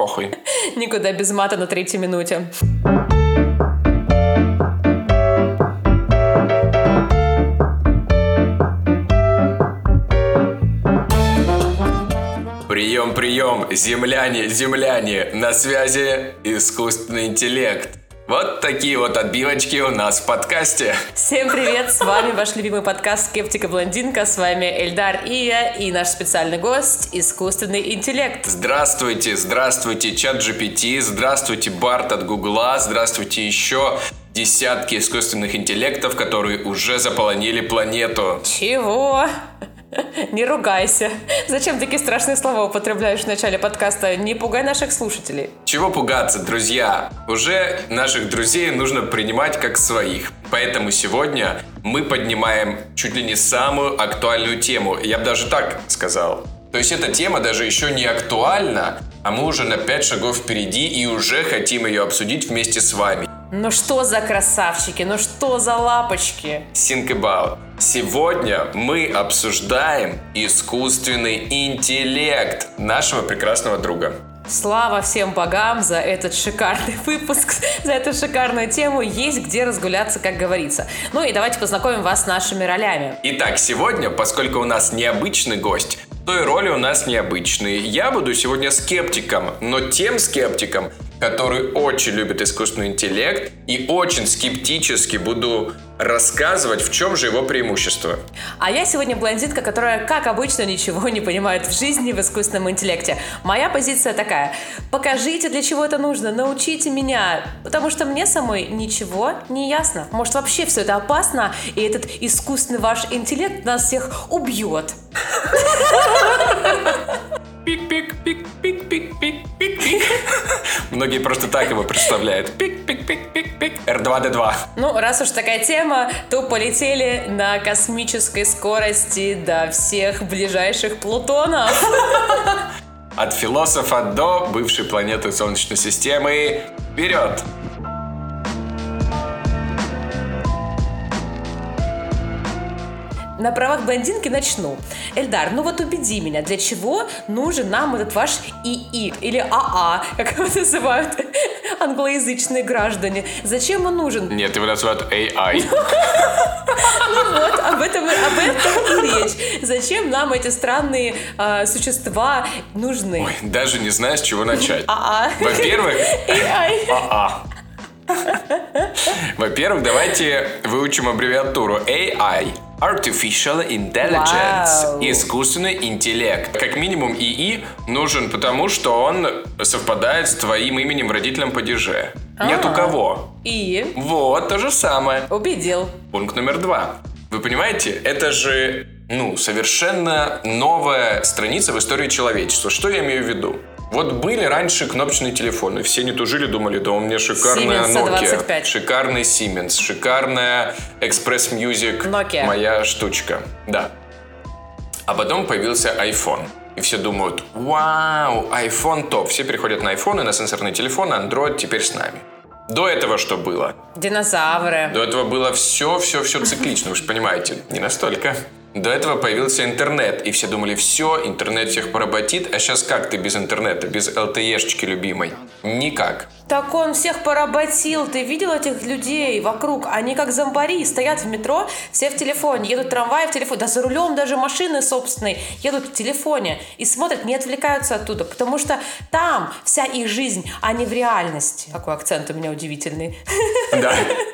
Похуй. Никуда без мата на третьей минуте. Прием, прием, земляне, земляне, на связи искусственный интеллект. Вот такие вот отбивочки у нас в подкасте. Всем привет, с вами ваш любимый подкаст «Скептика Блондинка», с вами Эльдар Ия и наш специальный гость – искусственный интеллект. Здравствуйте, здравствуйте, чат GPT, здравствуйте, Барт от Гугла, здравствуйте еще десятки искусственных интеллектов, которые уже заполонили планету. Чего? Не ругайся. Зачем такие страшные слова употребляешь в начале подкаста? Не пугай наших слушателей. Чего пугаться, друзья? Уже наших друзей нужно принимать как своих. Поэтому сегодня мы поднимаем чуть ли не самую актуальную тему. Я бы даже так сказал. То есть эта тема даже еще не актуальна, а мы уже на 5 шагов впереди и уже хотим ее обсудить вместе с вами. Ну что за красавчики, ну что за лапочки? Think about. Сегодня мы обсуждаем искусственный интеллект нашего прекрасного друга. Слава всем богам за этот шикарный выпуск, за эту шикарную тему. Есть где разгуляться, как говорится. Ну и давайте познакомим вас с нашими ролями. Итак, сегодня, поскольку у нас необычный гость, то и роли у нас необычные. Я буду сегодня скептиком, но тем скептиком, который очень любит искусственный интеллект и очень скептически буду рассказывать, в чем же его преимущество. А я сегодня блондинка, которая, как обычно, ничего не понимает в жизни в искусственном интеллекте. Моя позиция такая. Покажите, для чего это нужно, научите меня, потому что мне самой ничего не ясно. Может, вообще все это опасно, и этот искусственный ваш интеллект нас всех убьет. Пик-пик-пик-пик-пик-пик-пик. Многие просто так его представляют. Пик-пик-пик-пик-пик. R2-D2. Ну, раз уж такая тема, то полетели на космической скорости до всех ближайших Плутонов. От философа до бывшей планеты Солнечной системы. Вперед! На правах блондинки начну. Эльдар, ну вот убеди меня, для чего нужен нам этот ваш ИИ или АА, как его называют англоязычные граждане? Зачем он нужен? Нет, его называют AI. Ну вот, об этом, об этом и речь. Зачем нам эти странные а, существа нужны? Ой, даже не знаю, с чего начать. АА. Во-первых, AI. АА. Во-первых, давайте выучим аббревиатуру AI. Artificial Intelligence. Вау. Искусственный интеллект. Как минимум ИИ нужен потому, что он совпадает с твоим именем в родительном падеже. Нет у А. кого. И Вот, то же самое. убедил. Пункт номер два. Вы понимаете, это же, ну, совершенно новая страница в истории человечества. Что я имею в виду? Вот были раньше кнопочные телефоны. Все не тужили, думали, да у меня шикарная Siemens Nokia, 25. шикарный Siemens, шикарная Express Music, Nokia. моя штучка. Да. А потом появился iPhone. И все думают, вау, iPhone топ. Все переходят на iPhone и на сенсорные телефоны, Android теперь с нами. До этого что было? Динозавры. До этого было все, все, все циклично, вы же понимаете, не настолько. До этого появился интернет, и все думали, все, интернет всех поработит, а сейчас как ты без интернета, без LTE-шечки любимой? Никак. Так он всех поработил. Ты видел этих людей вокруг? Они как зомбари, стоят в метро, все в телефоне, едут трамваи в телефоне, да за рулем даже машины собственной едут в телефоне и смотрят, не отвлекаются оттуда, потому что там вся их жизнь, а не в реальности. Какой акцент у меня удивительный. Да.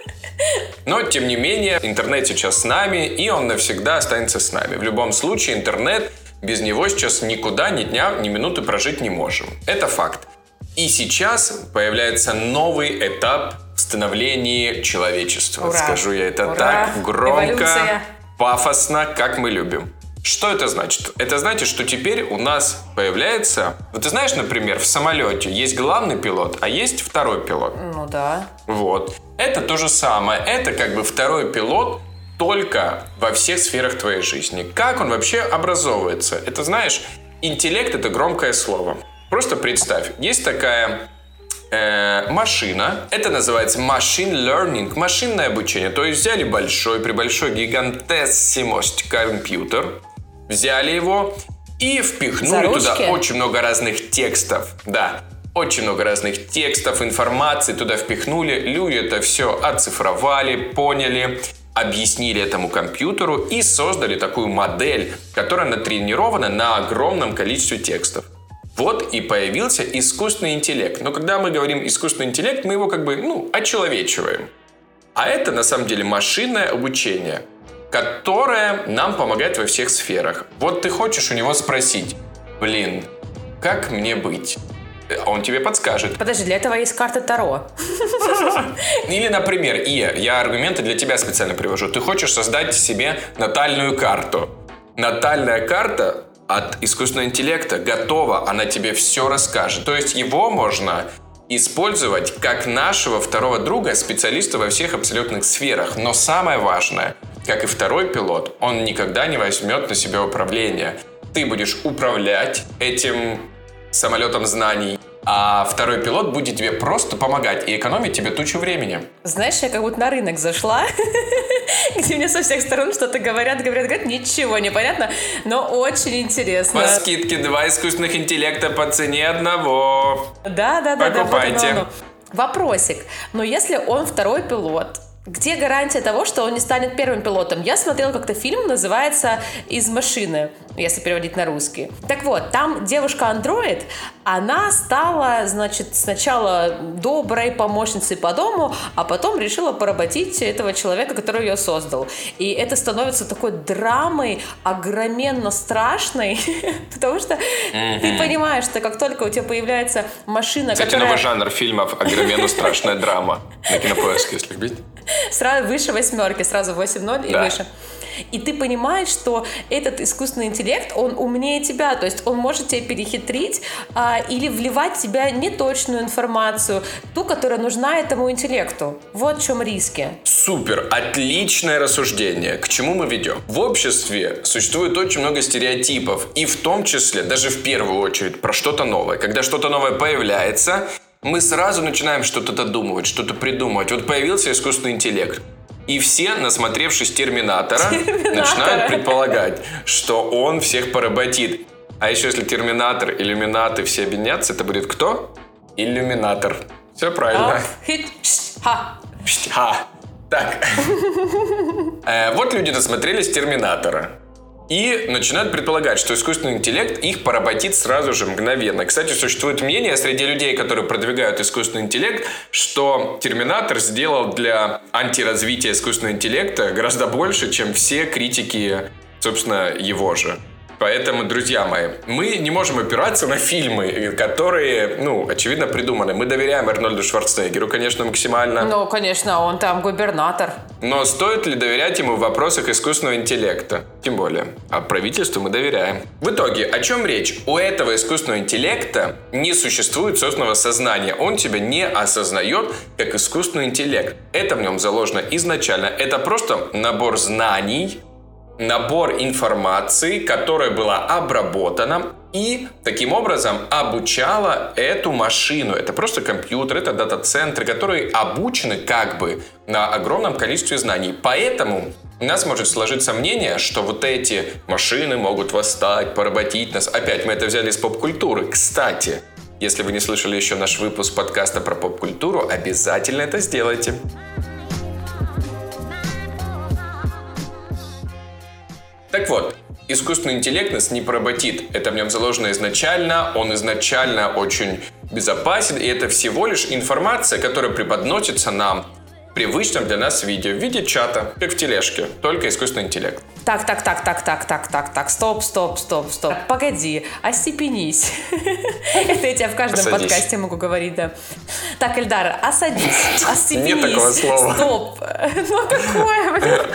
Но, тем не менее, интернет сейчас с нами, и он навсегда останется с нами. В любом случае, интернет, без него сейчас никуда, ни дня, ни минуты прожить не можем. Это факт. И сейчас появляется новый этап в становлении человечества. Ура. Скажу я это Ура. так громко, Эволюция. пафосно, как мы любим. Что это значит? Это значит, что теперь у нас появляется... Вот ты знаешь, например, в самолете есть главный пилот, а есть второй пилот. Ну да. Вот. Это то же самое. Это как бы второй пилот, только во всех сферах твоей жизни. Как он вообще образовывается? Это, знаешь, интеллект — это громкое слово. Просто представь, есть такая э, машина, это называется machine learning, машинное обучение. То есть взяли большой, при большой гигантессимость компьютер, взяли его и впихнули туда очень много разных текстов. Да. Очень много разных текстов, информации туда впихнули. Люди это все оцифровали, поняли, объяснили этому компьютеру и создали такую модель, которая натренирована на огромном количестве текстов. Вот и появился искусственный интеллект. Но когда мы говорим искусственный интеллект, мы его как бы, ну, очеловечиваем. А это на самом деле машинное обучение, которое нам помогает во всех сферах. Вот ты хочешь у него спросить, блин, как мне быть? А он тебе подскажет. Подожди, для этого есть карта Таро. Или, например, Ия, я аргументы для тебя специально привожу. Ты хочешь создать себе натальную карту. Натальная карта от искусственного интеллекта готова, она тебе все расскажет. То есть его можно использовать как нашего второго друга, специалиста во всех абсолютных сферах. Но самое важное, как и второй пилот, он никогда не возьмет на себя управление. Ты будешь управлять этим самолетом знаний, а второй пилот будет тебе просто помогать и экономить тебе тучу времени. Знаешь, я как будто на рынок зашла, где мне со всех сторон что-то говорят, говорят, говорят, ничего не понятно, но очень интересно. По скидке два искусственных интеллекта по цене одного. Да, да, да. Покупайте. Да, вот Вопросик. Но если он второй пилот, где гарантия того, что он не станет первым пилотом? Я смотрела как-то фильм, называется «Из машины», если переводить на русский. Так вот, там девушка-андроид, она стала, значит, сначала доброй помощницей по дому, а потом решила поработить этого человека, который ее создал. И это становится такой драмой огроменно страшной, потому что ты понимаешь, что как только у тебя появляется машина, Кстати, которая... новый жанр фильмов «Огроменно страшная драма» на кинопоиске, если любить. Сразу выше восьмерки, сразу 8-0 и выше. И ты понимаешь, что этот искусственный интеллект, он умнее тебя, то есть он может тебя перехитрить а, или вливать в тебя неточную информацию, ту, которая нужна этому интеллекту. Вот в чем риски. Супер, отличное рассуждение. К чему мы ведем? В обществе существует очень много стереотипов, и в том числе, даже в первую очередь, про что-то новое. Когда что-то новое появляется, мы сразу начинаем что-то додумывать, что-то придумывать. Вот появился искусственный интеллект. И все, насмотревшись Терминатора, начинают предполагать, что он всех поработит. А еще если Терминатор, Иллюминаты все объединятся, это будет кто? Иллюминатор. Все правильно. Ха. Ха. Так. Э, Вот люди досмотрелись Терминатора. И начинают предполагать, что искусственный интеллект их поработит сразу же, мгновенно. Кстати, существует мнение среди людей, которые продвигают искусственный интеллект, что Терминатор сделал для антиразвития искусственного интеллекта гораздо больше, чем все критики, собственно, его же. Поэтому, друзья мои, мы не можем опираться на фильмы, которые, ну, очевидно, придуманы. Мы доверяем Арнольду Шварценеггеру, конечно, максимально. Ну, конечно, он там губернатор. Но стоит ли доверять ему в вопросах искусственного интеллекта? Тем более, а правительству мы доверяем. В итоге, о чем речь? У этого искусственного интеллекта не существует собственного сознания. Он тебя не осознает как искусственный интеллект. Это в нем заложено изначально. Это просто набор знаний, набор информации, которая была обработана и таким образом обучала эту машину. Это просто компьютер, это дата-центры, которые обучены как бы на огромном количестве знаний. Поэтому у нас может сложиться мнение, что вот эти машины могут восстать, поработить нас. Опять мы это взяли из поп-культуры. Кстати, если вы не слышали еще наш выпуск подкаста про поп-культуру, обязательно это сделайте. Так вот, искусственный интеллект нас не поработит. Это в нем заложено изначально, он изначально очень безопасен, и это всего лишь информация, которая преподносится нам в привычном для нас виде, в виде чата, как в тележке, только искусственный интеллект. Так, так, так, так, так, так, так, так, стоп, стоп, стоп, стоп. Погоди, остепенись. Это я тебя в каждом подкасте могу говорить, да. Так, Эльдар, осадись, остепенись. Нет такого слова. Стоп. Ну, какое?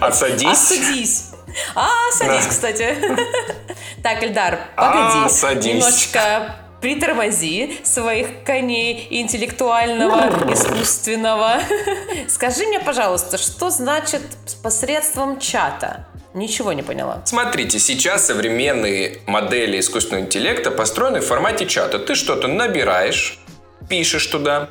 Осадись. Осадись. А, садись, кстати. Так, Эльдар, погоди. А, садись. Немножко притормози своих коней интеллектуального, искусственного. Скажи мне, пожалуйста, что значит посредством чата? Ничего не поняла. Смотрите, сейчас современные модели искусственного интеллекта построены в формате чата. Ты что-то набираешь, пишешь туда.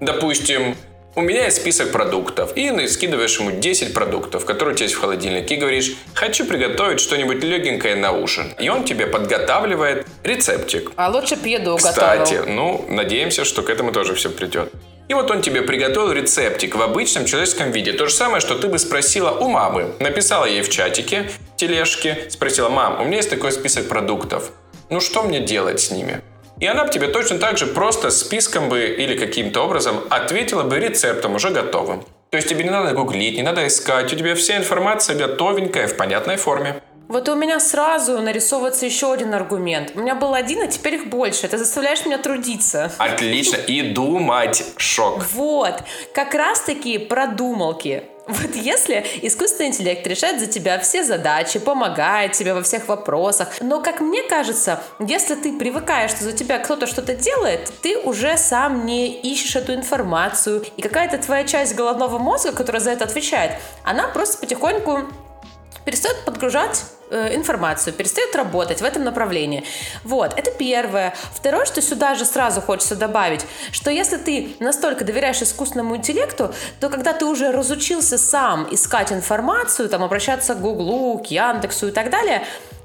Допустим, у меня есть список продуктов, и ну, скидываешь ему 10 продуктов, которые у тебя есть в холодильнике, и говоришь, хочу приготовить что-нибудь легенькое на ужин. И он тебе подготавливает рецептик. А лучше б еду Кстати, готовил. ну, надеемся, что к этому тоже все придет. И вот он тебе приготовил рецептик в обычном человеческом виде. То же самое, что ты бы спросила у мамы. Написала ей в чатике, тележке, спросила, мам, у меня есть такой список продуктов. Ну что мне делать с ними? И она бы тебе точно так же просто списком бы или каким-то образом ответила бы рецептом уже готовым. То есть тебе не надо гуглить, не надо искать, у тебя вся информация готовенькая в понятной форме. Вот у меня сразу нарисовывается еще один аргумент. У меня был один, а теперь их больше. Это заставляешь меня трудиться. Отлично. И думать. Шок. Вот. Как раз таки продумалки. Вот если искусственный интеллект решает за тебя все задачи, помогает тебе во всех вопросах, но, как мне кажется, если ты привыкаешь, что за тебя кто-то что-то делает, ты уже сам не ищешь эту информацию, и какая-то твоя часть головного мозга, которая за это отвечает, она просто потихоньку перестает подгружать информацию, перестает работать в этом направлении. Вот, это первое. Второе, что сюда же сразу хочется добавить, что если ты настолько доверяешь искусственному интеллекту, то когда ты уже разучился сам искать информацию, там, обращаться к Гуглу, к Яндексу и так далее,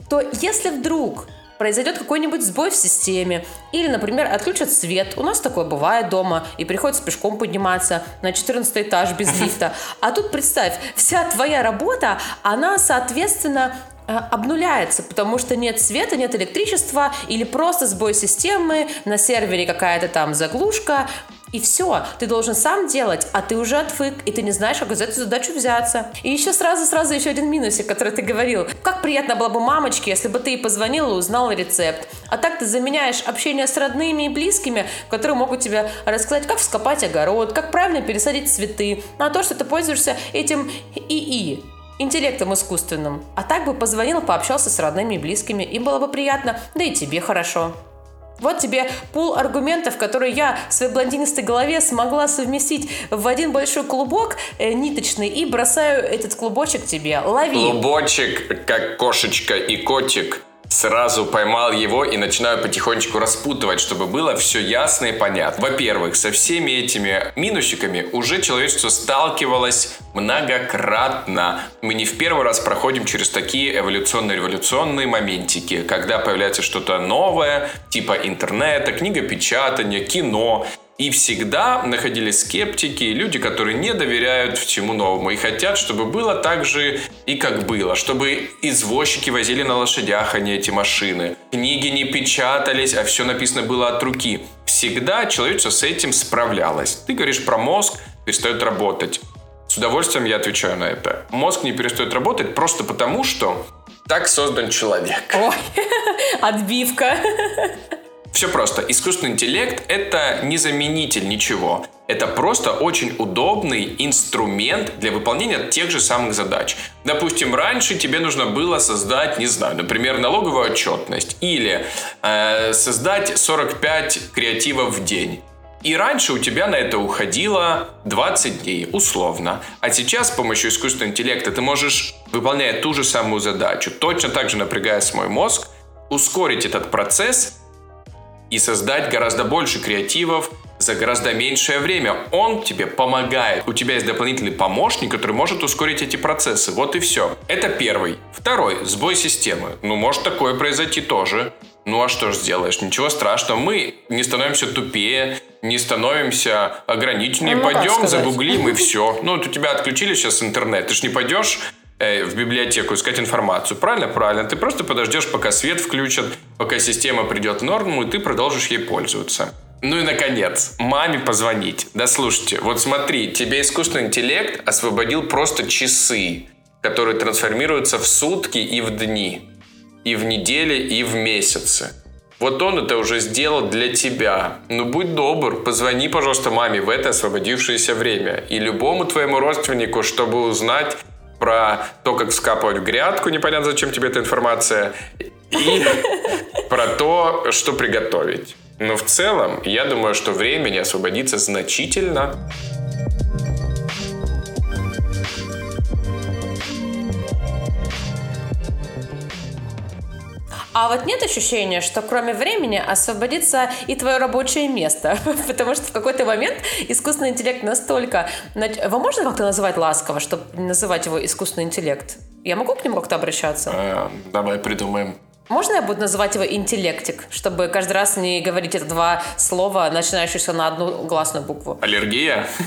то если вдруг произойдет какой-нибудь сбой в системе. Или, например, отключат свет. У нас такое бывает дома. И приходится пешком подниматься на 14 этаж без лифта. А тут представь, вся твоя работа, она, соответственно, э, обнуляется, потому что нет света, нет электричества или просто сбой системы, на сервере какая-то там заглушка, и все, ты должен сам делать, а ты уже отвык, и ты не знаешь, как за эту задачу взяться. И еще сразу-сразу еще один минусик, который ты говорил. Как приятно было бы мамочке, если бы ты ей позвонила и узнала рецепт. А так ты заменяешь общение с родными и близкими, которые могут тебе рассказать, как вскопать огород, как правильно пересадить цветы, на то, что ты пользуешься этим ИИ интеллектом искусственным. А так бы позвонил, пообщался с родными и близкими, им было бы приятно, да и тебе хорошо. Вот тебе пул аргументов, которые я в своей блондинистой голове смогла совместить в один большой клубок э, ниточный и бросаю этот клубочек тебе. Лови. Клубочек, как кошечка и котик, сразу поймал его и начинаю потихонечку распутывать, чтобы было все ясно и понятно. Во-первых, со всеми этими минусиками уже человечество сталкивалось многократно. Мы не в первый раз проходим через такие эволюционно-революционные моментики, когда появляется что-то новое, типа интернета, книгопечатания, кино, и всегда находились скептики, люди, которые не доверяют всему новому и хотят, чтобы было так же и как было, чтобы извозчики возили на лошадях, а не эти машины. Книги не печатались, а все написано было от руки. Всегда человечество с этим справлялось. Ты говоришь про мозг, перестает работать. С удовольствием я отвечаю на это. Мозг не перестает работать просто потому, что так создан человек. Ой, отбивка. Все просто. Искусственный интеллект — это не заменитель ничего. Это просто очень удобный инструмент для выполнения тех же самых задач. Допустим, раньше тебе нужно было создать, не знаю, например, налоговую отчетность или э, создать 45 креативов в день. И раньше у тебя на это уходило 20 дней, условно. А сейчас с помощью искусственного интеллекта ты можешь, выполняя ту же самую задачу, точно так же напрягая свой мозг, ускорить этот процесс и создать гораздо больше креативов за гораздо меньшее время. Он тебе помогает. У тебя есть дополнительный помощник, который может ускорить эти процессы. Вот и все. Это первый. Второй. Сбой системы. Ну, может такое произойти тоже. Ну а что ж сделаешь? Ничего страшного. Мы не становимся тупее, не становимся ограниченнее. Ну, как Пойдем, загуглим и все. Ну, вот у тебя отключили сейчас интернет. Ты ж не пойдешь в библиотеку искать информацию. Правильно? Правильно. Ты просто подождешь, пока свет включат, пока система придет в норму, и ты продолжишь ей пользоваться. Ну и, наконец, маме позвонить. Да слушайте, вот смотри, тебе искусственный интеллект освободил просто часы, которые трансформируются в сутки и в дни, и в недели, и в месяцы. Вот он это уже сделал для тебя. Ну будь добр, позвони, пожалуйста, маме в это освободившееся время. И любому твоему родственнику, чтобы узнать про то, как вскапывать в грядку, непонятно, зачем тебе эта информация, и про то, что приготовить. Но в целом, я думаю, что времени освободится значительно. А вот нет ощущения, что кроме времени освободится и твое рабочее место, потому что в какой-то момент искусственный интеллект настолько... Его можно как-то называть ласково, чтобы называть его искусственный интеллект? Я могу к нему как-то обращаться? Э, давай придумаем. Можно я буду называть его интеллектик, чтобы каждый раз не говорить это два слова, начинающиеся на одну гласную букву? Аллергия?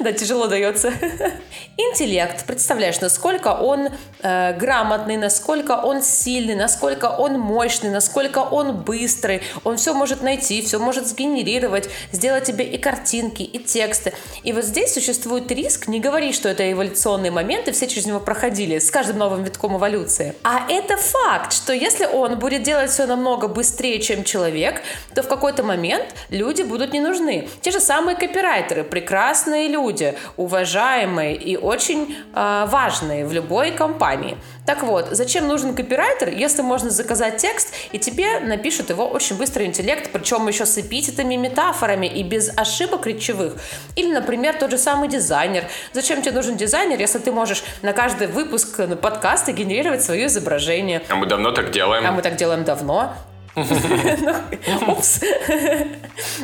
Да, тяжело дается. Интеллект. Представляешь, насколько он э, грамотный, насколько он сильный, насколько он мощный, насколько он быстрый. Он все может найти, все может сгенерировать, сделать тебе и картинки, и тексты. И вот здесь существует риск, не говори, что это эволюционный момент, и все через него проходили с каждым новым витком эволюции. А это факт, что если если он будет делать все намного быстрее, чем человек, то в какой-то момент люди будут не нужны. Те же самые копирайтеры, прекрасные люди, уважаемые и очень э, важные в любой компании. Так вот, зачем нужен копирайтер, если можно заказать текст, и тебе напишет его очень быстрый интеллект, причем еще с эпитетами, метафорами и без ошибок речевых. Или, например, тот же самый дизайнер. Зачем тебе нужен дизайнер, если ты можешь на каждый выпуск подкаста генерировать свое изображение? А мы давно так делаем. А мы так делаем давно. Упс.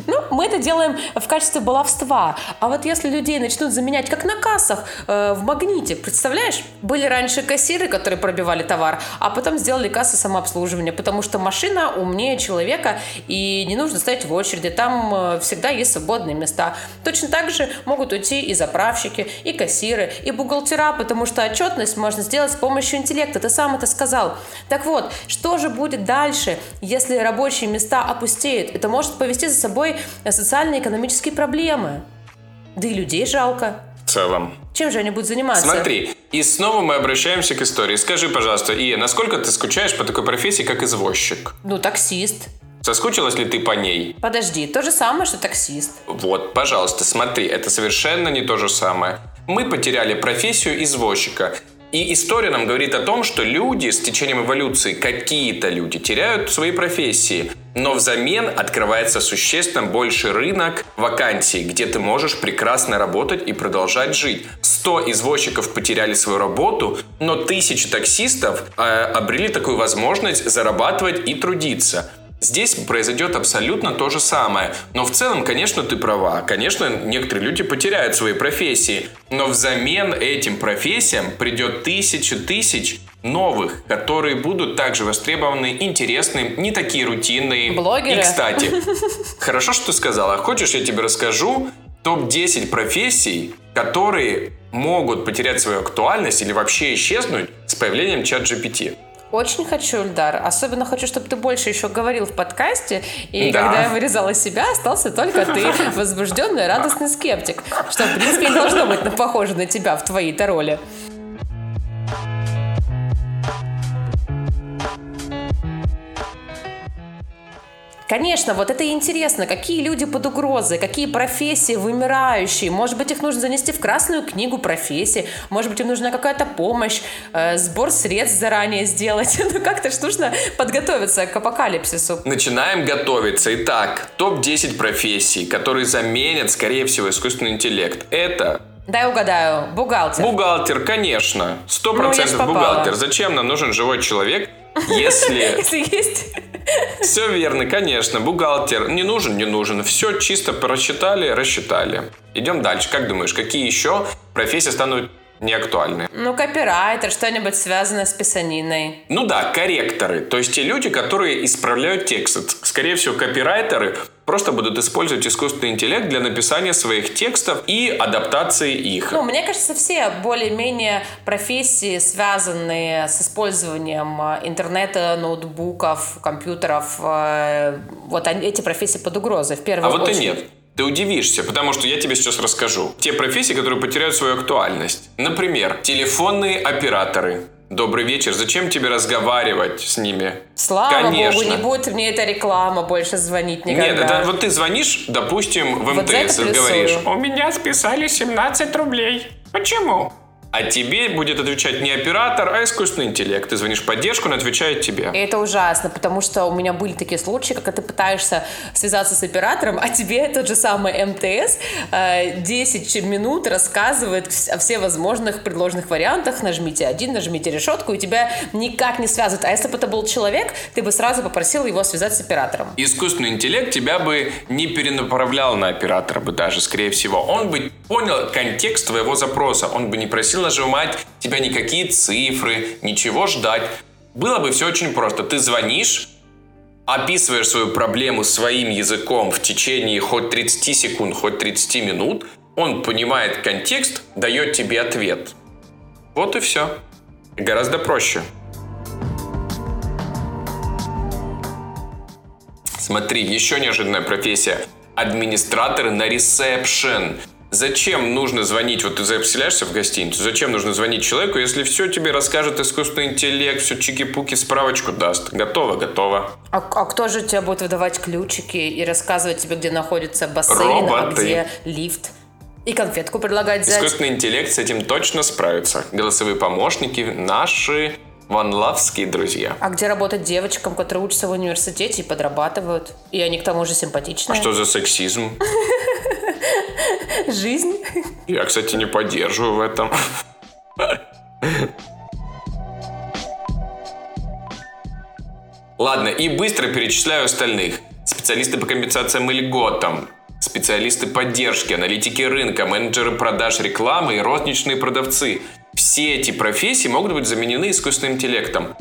Ну, мы это делаем в качестве баловства. А вот если людей начнут заменять, как на кассах э, в магните, представляешь? Были раньше кассиры, которые пробивали товар, а потом сделали кассы самообслуживания, потому что машина умнее человека, и не нужно стоять в очереди, там э, всегда есть свободные места. Точно так же могут уйти и заправщики, и кассиры, и бухгалтера, потому что отчетность можно сделать с помощью интеллекта. Ты сам это сказал. Так вот, что же будет дальше, если если рабочие места опустеют, это может повести за собой социально-экономические проблемы. Да и людей жалко. В целом. Чем же они будут заниматься? Смотри, и снова мы обращаемся к истории. Скажи, пожалуйста, Ия, насколько ты скучаешь по такой профессии, как извозчик? Ну, таксист. Соскучилась ли ты по ней? Подожди, то же самое, что таксист. Вот, пожалуйста, смотри, это совершенно не то же самое. Мы потеряли профессию извозчика. И история нам говорит о том, что люди с течением эволюции, какие-то люди, теряют свои профессии, но взамен открывается существенно больше рынок вакансий, где ты можешь прекрасно работать и продолжать жить. 100 извозчиков потеряли свою работу, но тысячи таксистов э, обрели такую возможность зарабатывать и трудиться. Здесь произойдет абсолютно то же самое. Но в целом, конечно, ты права. Конечно, некоторые люди потеряют свои профессии. Но взамен этим профессиям придет тысячи тысяч новых, которые будут также востребованы, интересны, не такие рутинные. Блогеры. И, кстати, хорошо, что ты сказала. Хочешь, я тебе расскажу топ-10 профессий, которые могут потерять свою актуальность или вообще исчезнуть с появлением чат GPT. Очень хочу, Ильдар. Особенно хочу, чтобы ты больше еще говорил в подкасте. И да. когда я вырезала себя, остался только ты, возбужденный, радостный скептик. Что, в принципе, не должно быть похоже на тебя в твоей-то роли. Конечно, вот это и интересно, какие люди под угрозой, какие профессии вымирающие. Может быть, их нужно занести в красную книгу профессий, может быть, им нужна какая-то помощь, э, сбор средств заранее сделать. Ну, как-то ж нужно подготовиться к апокалипсису. Начинаем готовиться. Итак, топ-10 профессий, которые заменят, скорее всего, искусственный интеллект. Это Дай угадаю, бухгалтер. Бухгалтер, конечно. Сто ну, процентов бухгалтер. Зачем нам нужен живой человек, если... Если есть... Все верно, конечно. Бухгалтер не нужен, не нужен. Все чисто просчитали, рассчитали. Идем дальше. Как думаешь, какие еще профессии станут не актуальны. Ну, копирайтер, что-нибудь связанное с писаниной. Ну да, корректоры. То есть те люди, которые исправляют текст. Скорее всего, копирайтеры просто будут использовать искусственный интеллект для написания своих текстов и адаптации их. Ну, мне кажется, все более-менее профессии, связанные с использованием э, интернета, ноутбуков, компьютеров, э, вот эти профессии под угрозой в первую очередь. А вот и нет. Ты удивишься, потому что я тебе сейчас расскажу. Те профессии, которые потеряют свою актуальность. Например, телефонные операторы. Добрый вечер. Зачем тебе разговаривать с ними? Слава Конечно. богу, не будет мне эта реклама больше звонить никогда. Нет, это вот ты звонишь, допустим, в МТС вот и говоришь, у меня списали 17 рублей. Почему? А тебе будет отвечать не оператор, а искусственный интеллект. Ты звонишь в поддержку, он отвечает тебе. И это ужасно, потому что у меня были такие случаи, когда ты пытаешься связаться с оператором, а тебе тот же самый МТС э, 10 минут рассказывает о всех возможных предложенных вариантах. Нажмите один, нажмите решетку, и тебя никак не связывают. А если бы это был человек, ты бы сразу попросил его связать с оператором. Искусственный интеллект тебя бы не перенаправлял на оператора бы даже, скорее всего. Он бы понял контекст твоего запроса. Он бы не просил нажимать тебя никакие цифры, ничего ждать. Было бы все очень просто. Ты звонишь, описываешь свою проблему своим языком в течение хоть 30 секунд, хоть 30 минут, он понимает контекст, дает тебе ответ. Вот и все. Гораздо проще. Смотри, еще неожиданная профессия. Администраторы на ресепшн. Зачем нужно звонить, вот ты заселяешься в гостиницу, зачем нужно звонить человеку, если все тебе расскажет искусственный интеллект, все чики-пуки, справочку даст. Готово, готово. А, а кто же тебе будет выдавать ключики и рассказывать тебе, где находится бассейн, а Роботы. а где лифт? И конфетку предлагать взять. Искусственный интеллект с этим точно справится. Голосовые помощники наши ванлавские друзья. А где работать девочкам, которые учатся в университете и подрабатывают? И они к тому же А симпатичные. что за сексизм? Жизнь. Я, кстати, не поддерживаю в этом. Ладно, и быстро перечисляю остальных. Специалисты по компенсациям и льготам, специалисты поддержки, аналитики рынка, менеджеры продаж рекламы и розничные продавцы. Все эти профессии могут быть заменены искусственным интеллектом.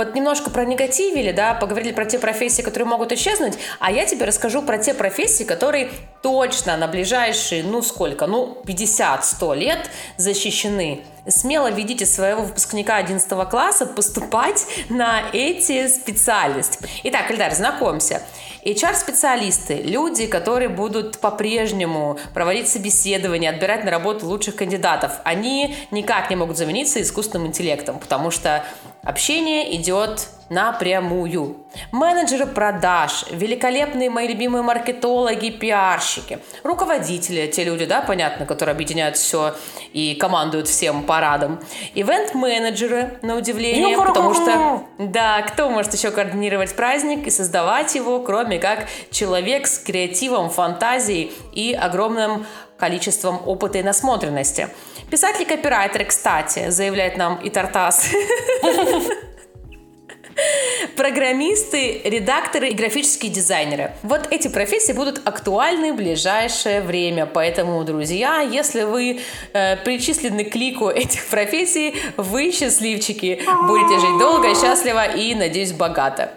Вот немножко про негативили, да, поговорили про те профессии, которые могут исчезнуть, а я тебе расскажу про те профессии, которые точно на ближайшие, ну сколько, ну 50-100 лет защищены. Смело ведите своего выпускника 11 класса поступать на эти специальности. Итак, Эльдар, знакомься. HR-специалисты, люди, которые будут по-прежнему проводить собеседования, отбирать на работу лучших кандидатов, они никак не могут замениться искусственным интеллектом, потому что общение идет напрямую. Менеджеры продаж, великолепные мои любимые маркетологи, пиарщики, руководители, те люди, да, понятно, которые объединяют все и командуют всем парадом. Ивент-менеджеры, на удивление, потому что, да, кто может еще координировать праздник и создавать его, кроме как человек с креативом, фантазией и огромным количеством опыта и насмотренности. Писатели-копирайтеры, кстати, заявляет нам и Тартас. Программисты, редакторы и графические дизайнеры. Вот эти профессии будут актуальны в ближайшее время. Поэтому, друзья, если вы э, причислены к лику этих профессий, вы счастливчики. Будете жить долго, счастливо и, надеюсь, богато.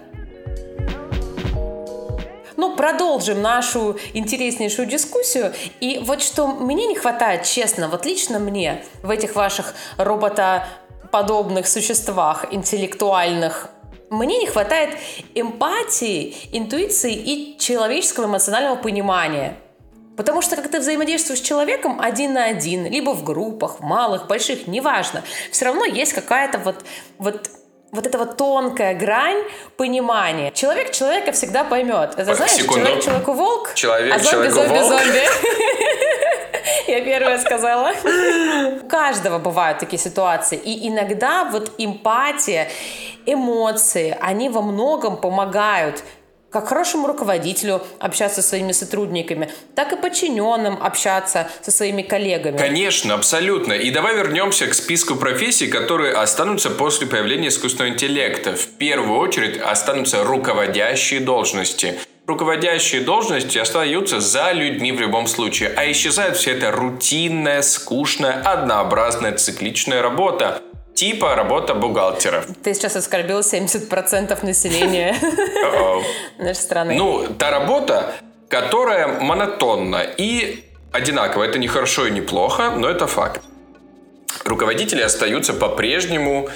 Ну, продолжим нашу интереснейшую дискуссию. И вот что мне не хватает, честно, вот лично мне в этих ваших роботоподобных существах, интеллектуальных, мне не хватает эмпатии, интуиции и человеческого эмоционального понимания. Потому что как ты взаимодействуешь с человеком один на один, либо в группах, малых, больших, неважно, все равно есть какая-то вот, вот вот эта вот тонкая грань понимания. Человек человека всегда поймет. Это знаешь, Секунду. человек человеку волк, Человек а зомби зомби волк. зомби. Я первая сказала. У каждого бывают такие ситуации. И иногда вот эмпатия, эмоции, они во многом помогают как хорошему руководителю общаться со своими сотрудниками, так и подчиненным общаться со своими коллегами. Конечно, абсолютно. И давай вернемся к списку профессий, которые останутся после появления искусственного интеллекта. В первую очередь останутся руководящие должности. Руководящие должности остаются за людьми в любом случае, а исчезает вся эта рутинная, скучная, однообразная, цикличная работа. Типа работа бухгалтера. Ты сейчас оскорбил 70% населения нашей страны. Ну, та работа, которая монотонна и одинакова. Это не хорошо и не плохо, но это факт. Руководители остаются по-прежнему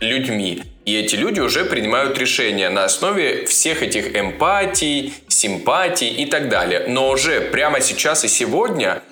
людьми. И эти люди уже принимают решения на основе всех этих эмпатий, симпатий и так далее. Но уже прямо сейчас и сегодня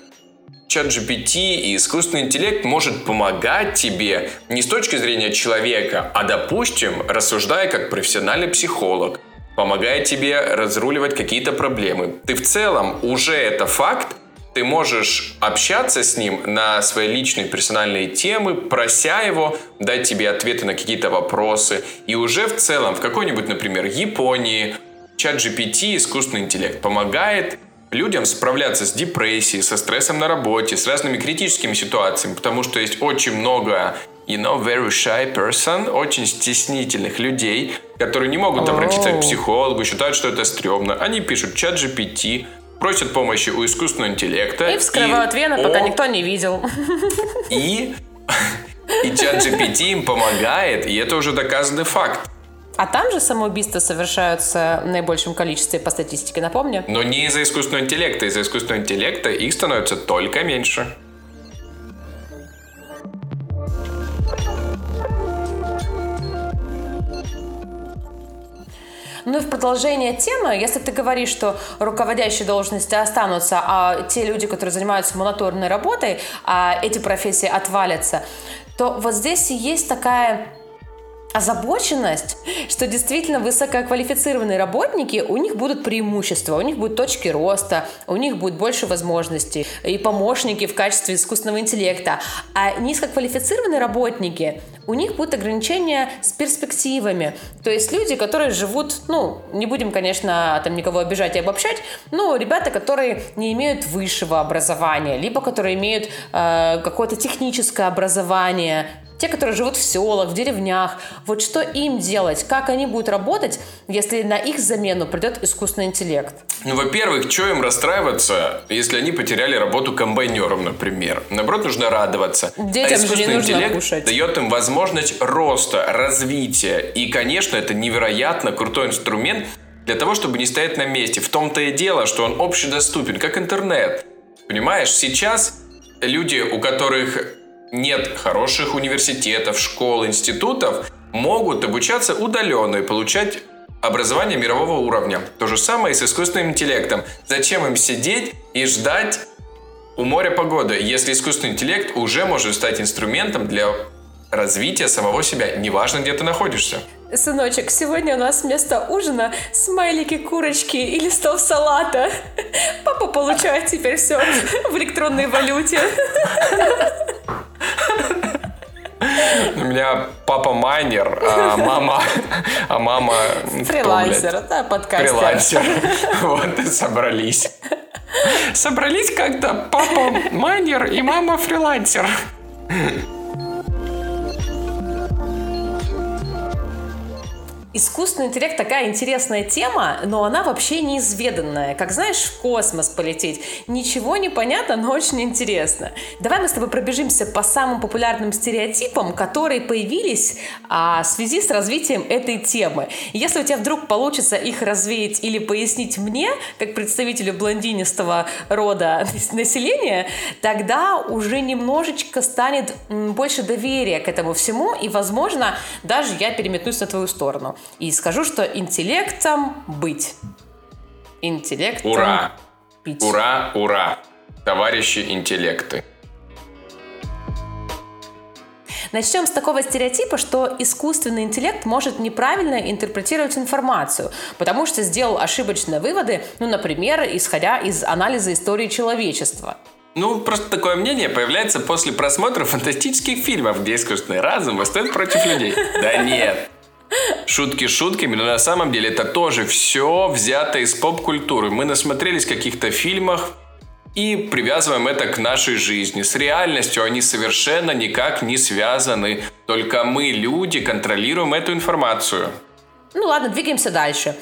чат GPT и искусственный интеллект может помогать тебе не с точки зрения человека, а, допустим, рассуждая как профессиональный психолог, помогает тебе разруливать какие-то проблемы. Ты в целом уже это факт, ты можешь общаться с ним на свои личные персональные темы, прося его дать тебе ответы на какие-то вопросы. И уже в целом в какой-нибудь, например, Японии чат GPT, искусственный интеллект, помогает людям справляться с депрессией, со стрессом на работе, с разными критическими ситуациями, потому что есть очень много you know, very shy person, очень стеснительных людей, которые не могут обратиться к психологу, считают, что это стрёмно. Они пишут чат GPT, просят помощи у искусственного интеллекта. И вскрывают и вены, пока никто не видел. И, и чат GPT им помогает, и это уже доказанный факт. А там же самоубийства совершаются в наибольшем количестве по статистике, напомню. Но не из-за искусственного интеллекта. Из-за искусственного интеллекта их становится только меньше. Ну и в продолжение темы, если ты говоришь, что руководящие должности останутся, а те люди, которые занимаются моноторной работой, а эти профессии отвалятся, то вот здесь есть такая озабоченность, что действительно высококвалифицированные работники, у них будут преимущества, у них будут точки роста, у них будет больше возможностей и помощники в качестве искусственного интеллекта. А низкоквалифицированные работники, у них будут ограничения с перспективами. То есть люди, которые живут, ну, не будем, конечно, там никого обижать и обобщать, но ребята, которые не имеют высшего образования, либо которые имеют э, какое-то техническое образование, те, которые живут в селах, в деревнях, вот что им делать, как они будут работать, если на их замену придет искусственный интеллект? Ну, во-первых, что им расстраиваться, если они потеряли работу комбайнером, например? Наоборот, нужно радоваться. Детям а искусственный же не интеллект кушать. дает им возможность роста, развития. И, конечно, это невероятно крутой инструмент для того, чтобы не стоять на месте. В том-то и дело, что он общедоступен, как интернет. Понимаешь, сейчас люди, у которых нет хороших университетов, школ, институтов, могут обучаться удаленно и получать образование мирового уровня. То же самое и с искусственным интеллектом. Зачем им сидеть и ждать у моря погоды, если искусственный интеллект уже может стать инструментом для развития самого себя, неважно, где ты находишься. Сыночек, сегодня у нас вместо ужина смайлики курочки и листов салата. Папа получает теперь все в электронной валюте. У меня папа майнер, а мама, а мама фрилансер, да, подкастер. Фрилансер. Вот и собрались. Собрались как-то папа майнер и мама фрилансер. Искусственный интеллект такая интересная тема, но она вообще неизведанная. Как знаешь, в космос полететь. Ничего не понятно, но очень интересно. Давай мы с тобой пробежимся по самым популярным стереотипам, которые появились а, в связи с развитием этой темы. Если у тебя вдруг получится их развеять или пояснить мне, как представителю блондинистого рода населения, тогда уже немножечко станет больше доверия к этому всему, и, возможно, даже я переметнусь на твою сторону. И скажу, что интеллектом быть. Интеллектом Ура! пить. Ура, ура! Товарищи интеллекты. Начнем с такого стереотипа, что искусственный интеллект может неправильно интерпретировать информацию, потому что сделал ошибочные выводы, ну, например, исходя из анализа истории человечества. Ну, просто такое мнение появляется после просмотра фантастических фильмов, где искусственный разум восстает против людей. Да нет, Шутки шутками, но на самом деле это тоже все взято из поп-культуры. Мы насмотрелись каких-то фильмах и привязываем это к нашей жизни. С реальностью они совершенно никак не связаны. Только мы, люди, контролируем эту информацию. Ну ладно, двигаемся дальше.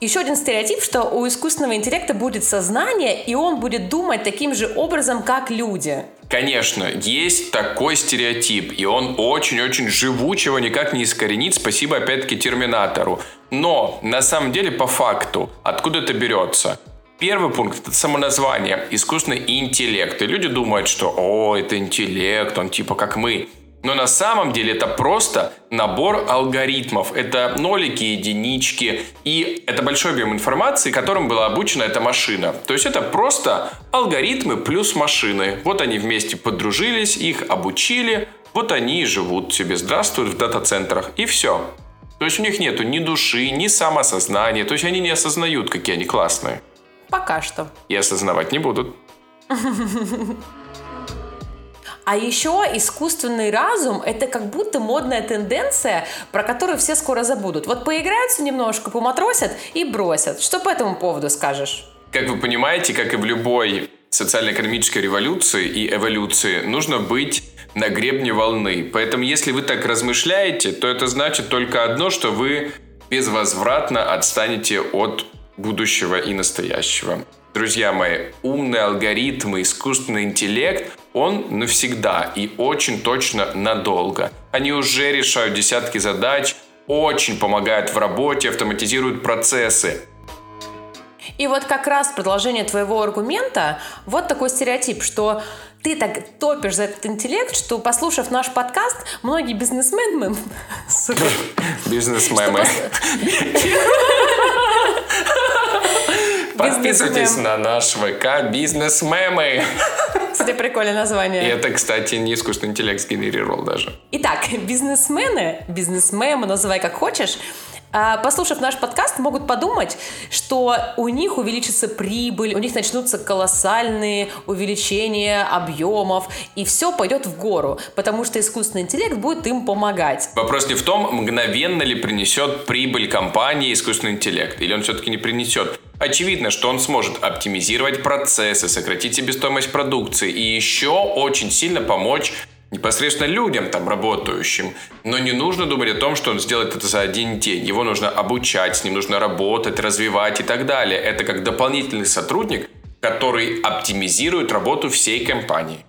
Еще один стереотип, что у искусственного интеллекта будет сознание, и он будет думать таким же образом, как люди. Конечно, есть такой стереотип, и он очень-очень живучего никак не искоренить, спасибо опять-таки Терминатору. Но, на самом деле, по факту, откуда это берется? Первый пункт – это само название – искусственный интеллект. И люди думают, что «О, это интеллект, он типа как мы». Но на самом деле это просто набор алгоритмов. Это нолики, единички. И это большой объем информации, которым была обучена эта машина. То есть это просто алгоритмы плюс машины. Вот они вместе подружились, их обучили. Вот они и живут себе, здравствуют в дата-центрах. И все. То есть у них нету ни души, ни самосознания. То есть они не осознают, какие они классные. Пока что. И осознавать не будут. А еще искусственный разум – это как будто модная тенденция, про которую все скоро забудут. Вот поиграются немножко, поматросят и бросят. Что по этому поводу скажешь? Как вы понимаете, как и в любой социально-экономической революции и эволюции, нужно быть на гребне волны. Поэтому, если вы так размышляете, то это значит только одно, что вы безвозвратно отстанете от будущего и настоящего. Друзья мои, умные алгоритмы, искусственный интеллект, он навсегда и очень точно надолго. Они уже решают десятки задач, очень помогают в работе, автоматизируют процессы. И вот как раз продолжение твоего аргумента, вот такой стереотип, что ты так топишь за этот интеллект, что, послушав наш подкаст, многие бизнесмены... Бизнесмены. Подписывайтесь на наш ВК «Бизнес-мемы». Кстати, прикольное название. И это, кстати, не искусственный интеллект сгенерировал даже. Итак, бизнесмены, бизнесмемы, называй как хочешь, послушав наш подкаст, могут подумать, что у них увеличится прибыль, у них начнутся колоссальные увеличения объемов, и все пойдет в гору, потому что искусственный интеллект будет им помогать. Вопрос не в том, мгновенно ли принесет прибыль компании искусственный интеллект, или он все-таки не принесет. Очевидно, что он сможет оптимизировать процессы, сократить себестоимость продукции и еще очень сильно помочь непосредственно людям там работающим. Но не нужно думать о том, что он сделает это за один день. Его нужно обучать, с ним нужно работать, развивать и так далее. Это как дополнительный сотрудник, который оптимизирует работу всей компании.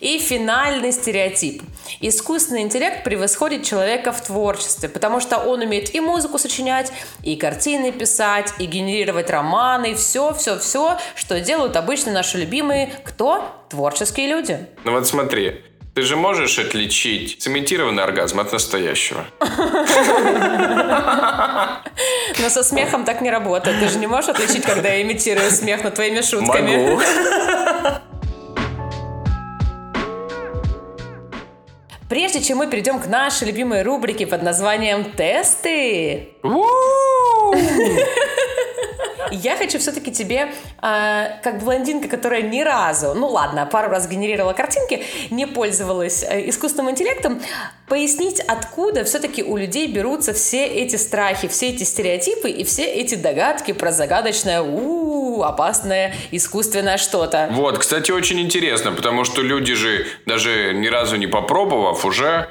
И финальный стереотип. Искусственный интеллект превосходит человека в творчестве, потому что он умеет и музыку сочинять, и картины писать, и генерировать романы, все, все, все, что делают обычно наши любимые, кто? Творческие люди. Ну вот смотри, ты же можешь отличить цементированный оргазм от настоящего. Но со смехом так не работает. Ты же не можешь отличить, когда я имитирую смех над твоими шутками. Могу. Прежде чем мы перейдем к нашей любимой рубрике под названием «Тесты», я хочу все-таки тебе, э, как блондинка, которая ни разу, ну ладно, пару раз генерировала картинки, не пользовалась э, искусственным интеллектом, пояснить, откуда все-таки у людей берутся все эти страхи, все эти стереотипы и все эти догадки про загадочное, у-у-у, опасное искусственное что-то. Вот, кстати, очень интересно, потому что люди же, даже ни разу не попробовав, уже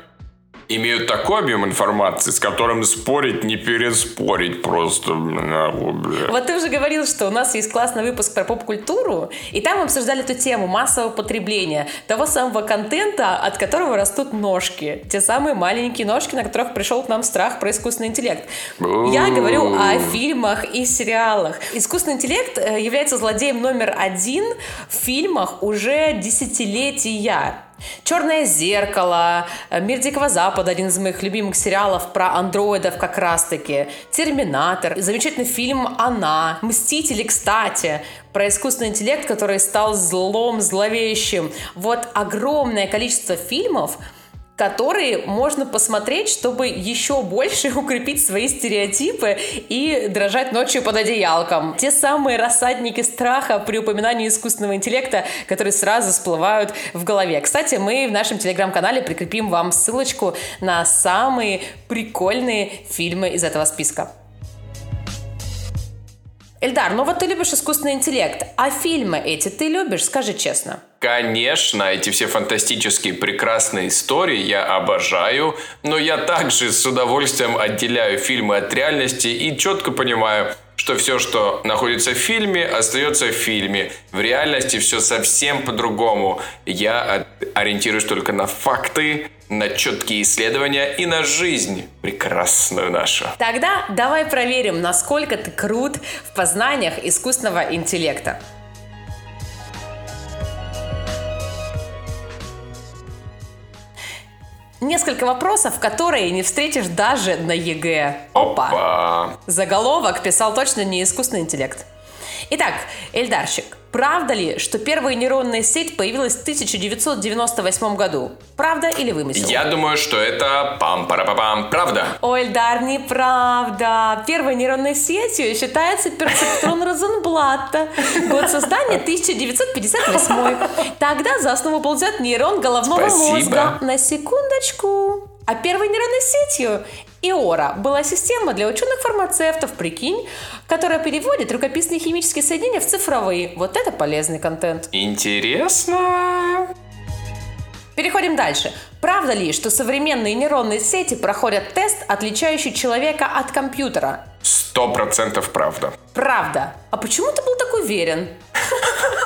имеют такой объем информации, с которым спорить не переспорить просто. Вот ты уже говорил, что у нас есть классный выпуск про поп-культуру, и там мы обсуждали эту тему массового потребления, того самого контента, от которого растут ножки. Те самые маленькие ножки, на которых пришел к нам страх про искусственный интеллект. Я говорю о фильмах и сериалах. Искусственный интеллект э, является злодеем номер один в фильмах уже десятилетия. Черное зеркало, Мир Дикого Запада, один из моих любимых сериалов про андроидов как раз-таки, Терминатор, замечательный фильм Она, Мстители, кстати, про искусственный интеллект, который стал злом, зловещим. Вот огромное количество фильмов, которые можно посмотреть, чтобы еще больше укрепить свои стереотипы и дрожать ночью под одеялком. Те самые рассадники страха при упоминании искусственного интеллекта, которые сразу всплывают в голове. Кстати, мы в нашем телеграм-канале прикрепим вам ссылочку на самые прикольные фильмы из этого списка. Эльдар, ну вот ты любишь искусственный интеллект, а фильмы эти ты любишь, скажи честно. Конечно, эти все фантастические прекрасные истории я обожаю, но я также с удовольствием отделяю фильмы от реальности и четко понимаю, что все, что находится в фильме, остается в фильме. В реальности все совсем по-другому. Я ориентируюсь только на факты, на четкие исследования и на жизнь прекрасную нашу. Тогда давай проверим, насколько ты крут в познаниях искусственного интеллекта. Несколько вопросов, которые не встретишь даже на ЕГЭ. Опа! Опа. Заголовок писал точно не искусственный интеллект. Итак, Эльдарщик, правда ли, что первая нейронная сеть появилась в 1998 году? Правда или вымысел? Я думаю, что это пам пара пам правда. Ой, Эльдар, неправда. Первой нейронной сетью считается перцептрон Розенблатта. Год создания 1958. Тогда за основу взят нейрон головного Спасибо. мозга. На секундочку. А первой нейронной сетью Иора была система для ученых-фармацевтов, прикинь, которая переводит рукописные химические соединения в цифровые. Вот это полезный контент. Интересно. Переходим дальше. Правда ли, что современные нейронные сети проходят тест, отличающий человека от компьютера? Сто процентов правда. Правда. А почему ты был так уверен?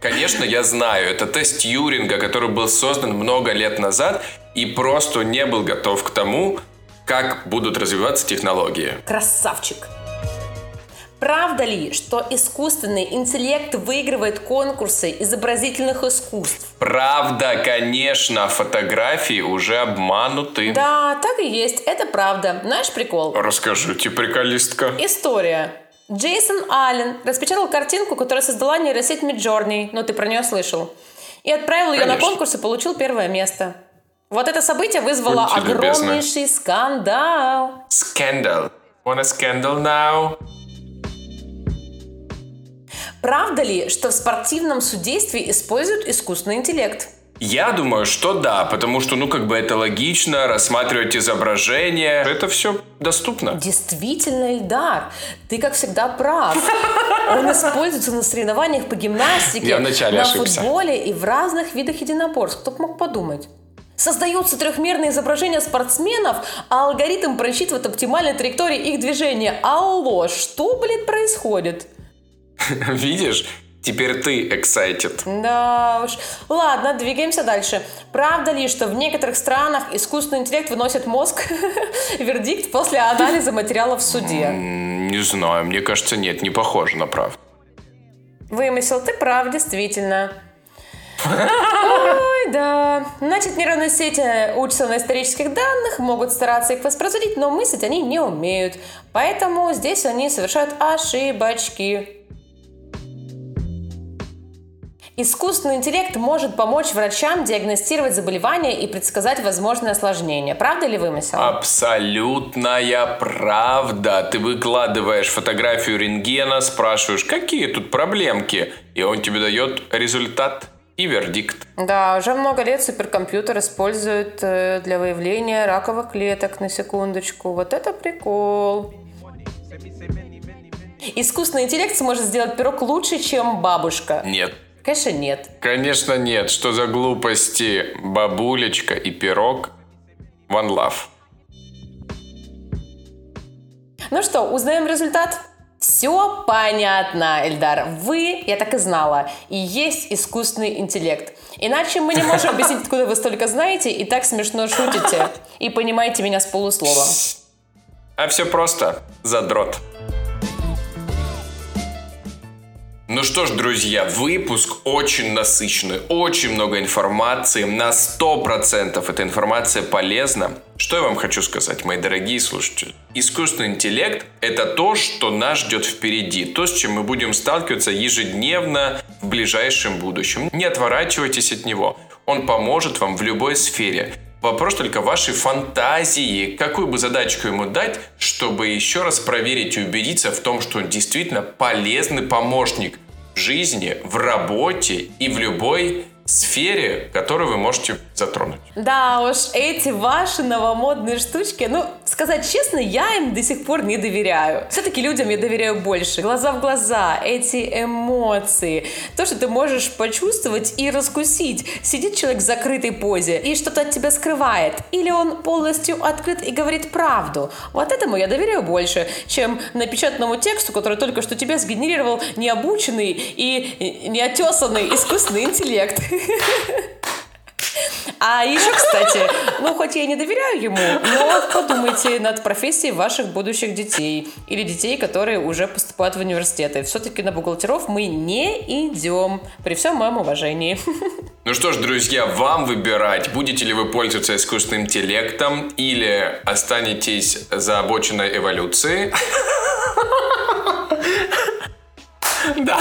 Конечно, я знаю, это тест Тьюринга, который был создан много лет назад и просто не был готов к тому, как будут развиваться технологии. Красавчик. Правда ли, что искусственный интеллект выигрывает конкурсы изобразительных искусств? Правда, конечно, фотографии уже обмануты. Да, так и есть, это правда. Знаешь прикол? Расскажите, приколистка. История. Джейсон Аллен распечатал картинку, которую создала нейросеть Midjourney, ну ты про нее слышал, и отправил ее на конкурс и получил первое место. Вот это событие вызвало Будьте любезны. огромнейший скандал. Скандал. Want a scandal now? Правда ли, что в спортивном судействе используют искусственный интеллект? Я думаю, что да, потому что, ну, как бы это логично, рассматривать изображение. Это все доступно. Действительно, Эльдар, ты, как всегда, прав. Он используется на соревнованиях по гимнастике, на ошибся. футболе и в разных видах единоборств. Кто мог подумать? Создаются трехмерные изображения спортсменов, а алгоритм просчитывает оптимальные траектории их движения. Алло, что, блин, происходит? Видишь? Теперь ты excited. Да уж. Ладно, двигаемся дальше. Правда ли, что в некоторых странах искусственный интеллект выносит мозг вердикт после анализа материалов в суде? Не знаю, мне кажется, нет, не похоже на правду. Вымысел, ты прав, действительно. Ой, да. Значит, нейронные сети учатся на исторических данных, могут стараться их воспроизводить, но мыслить они не умеют. Поэтому здесь они совершают ошибочки. Искусственный интеллект может помочь врачам диагностировать заболевания и предсказать возможные осложнения. Правда или вымысел? Абсолютная правда. Ты выкладываешь фотографию рентгена, спрашиваешь, какие тут проблемки, и он тебе дает результат и вердикт. Да, уже много лет суперкомпьютер используют э, для выявления раковых клеток, на секундочку. Вот это прикол. Искусственный интеллект сможет сделать пирог лучше, чем бабушка. Нет. Конечно, нет. Конечно нет. Что за глупости? Бабулечка и пирог. One love. Ну что, узнаем результат? Все понятно, Эльдар. Вы, я так и знала, и есть искусственный интеллект. Иначе мы не можем объяснить, откуда вы столько знаете и так смешно шутите. И понимаете меня с полуслова. А все просто. Задрот. Ну что ж, друзья, выпуск очень насыщенный, очень много информации, на 100% эта информация полезна. Что я вам хочу сказать, мои дорогие слушатели? Искусственный интеллект – это то, что нас ждет впереди, то, с чем мы будем сталкиваться ежедневно в ближайшем будущем. Не отворачивайтесь от него, он поможет вам в любой сфере. Вопрос только вашей фантазии. Какую бы задачку ему дать, чтобы еще раз проверить и убедиться в том, что он действительно полезный помощник в жизни, в работе и в любой сфере, которую вы можете затронуть. Да уж, эти ваши новомодные штучки, ну, сказать честно, я им до сих пор не доверяю. Все-таки людям я доверяю больше. Глаза в глаза, эти эмоции, то, что ты можешь почувствовать и раскусить. Сидит человек в закрытой позе и что-то от тебя скрывает. Или он полностью открыт и говорит правду. Вот этому я доверяю больше, чем напечатанному тексту, который только что тебе сгенерировал необученный и неотесанный искусственный интеллект. А еще, кстати, ну хоть я и не доверяю ему, но подумайте над профессией ваших будущих детей или детей, которые уже поступают в университеты. Все-таки на бухгалтеров мы не идем, при всем моем уважении. Ну что ж, друзья, вам выбирать, будете ли вы пользоваться искусственным интеллектом или останетесь за обочиной эволюции. Да.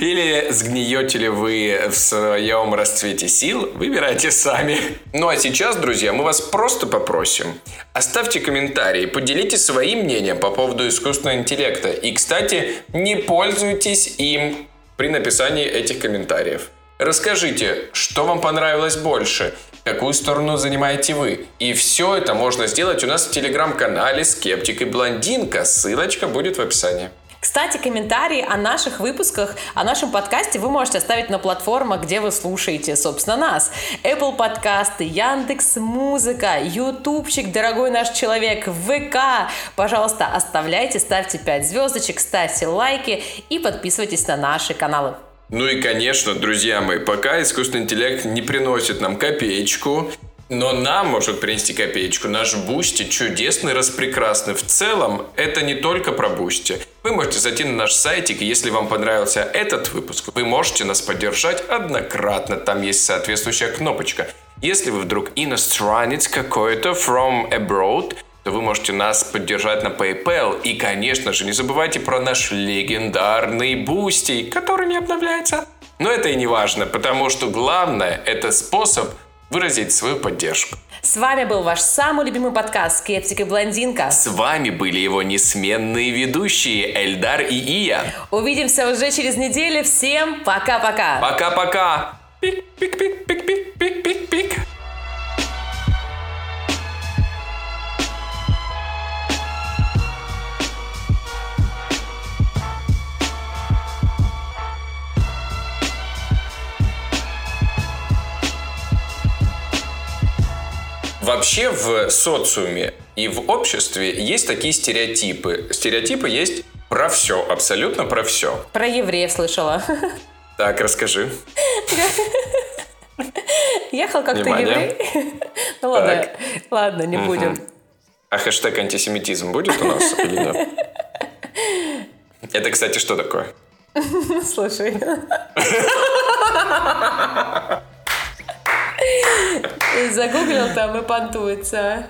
Или сгниете ли вы в своем расцвете сил, выбирайте сами. Ну а сейчас, друзья, мы вас просто попросим. Оставьте комментарии, поделитесь своим мнением по поводу искусственного интеллекта. И, кстати, не пользуйтесь им при написании этих комментариев. Расскажите, что вам понравилось больше, какую сторону занимаете вы. И все это можно сделать у нас в телеграм-канале «Скептик и блондинка». Ссылочка будет в описании. Кстати, комментарии о наших выпусках, о нашем подкасте вы можете оставить на платформах, где вы слушаете, собственно, нас. Apple подкасты, Яндекс Музыка, Ютубчик, дорогой наш человек, ВК. Пожалуйста, оставляйте, ставьте 5 звездочек, ставьте лайки и подписывайтесь на наши каналы. Ну и, конечно, друзья мои, пока искусственный интеллект не приносит нам копеечку, но нам может принести копеечку наш Boosty чудесный, распрекрасный. В целом, это не только про Boosty. Вы можете зайти на наш сайтик, и если вам понравился этот выпуск, вы можете нас поддержать однократно. Там есть соответствующая кнопочка. Если вы вдруг иностранец какой-то from abroad, то вы можете нас поддержать на PayPal. И, конечно же, не забывайте про наш легендарный Boosty, который не обновляется. Но это и не важно, потому что главное – это способ выразить свою поддержку. С вами был ваш самый любимый подкаст «Скептик и блондинка». С вами были его неизменные ведущие Эльдар и Ия. Увидимся уже через неделю. Всем пока-пока. Пока-пока. Пик-пик-пик-пик-пик-пик-пик. Вообще в социуме и в обществе есть такие стереотипы. Стереотипы есть про все, абсолютно про все. Про евреев слышала. Так, расскажи. Ехал как-то еврей. Ну ладно, ладно, не будем. А хэштег антисемитизм будет у нас или нет? Это, кстати, что такое? Слушай. Загуглил там и понтуется.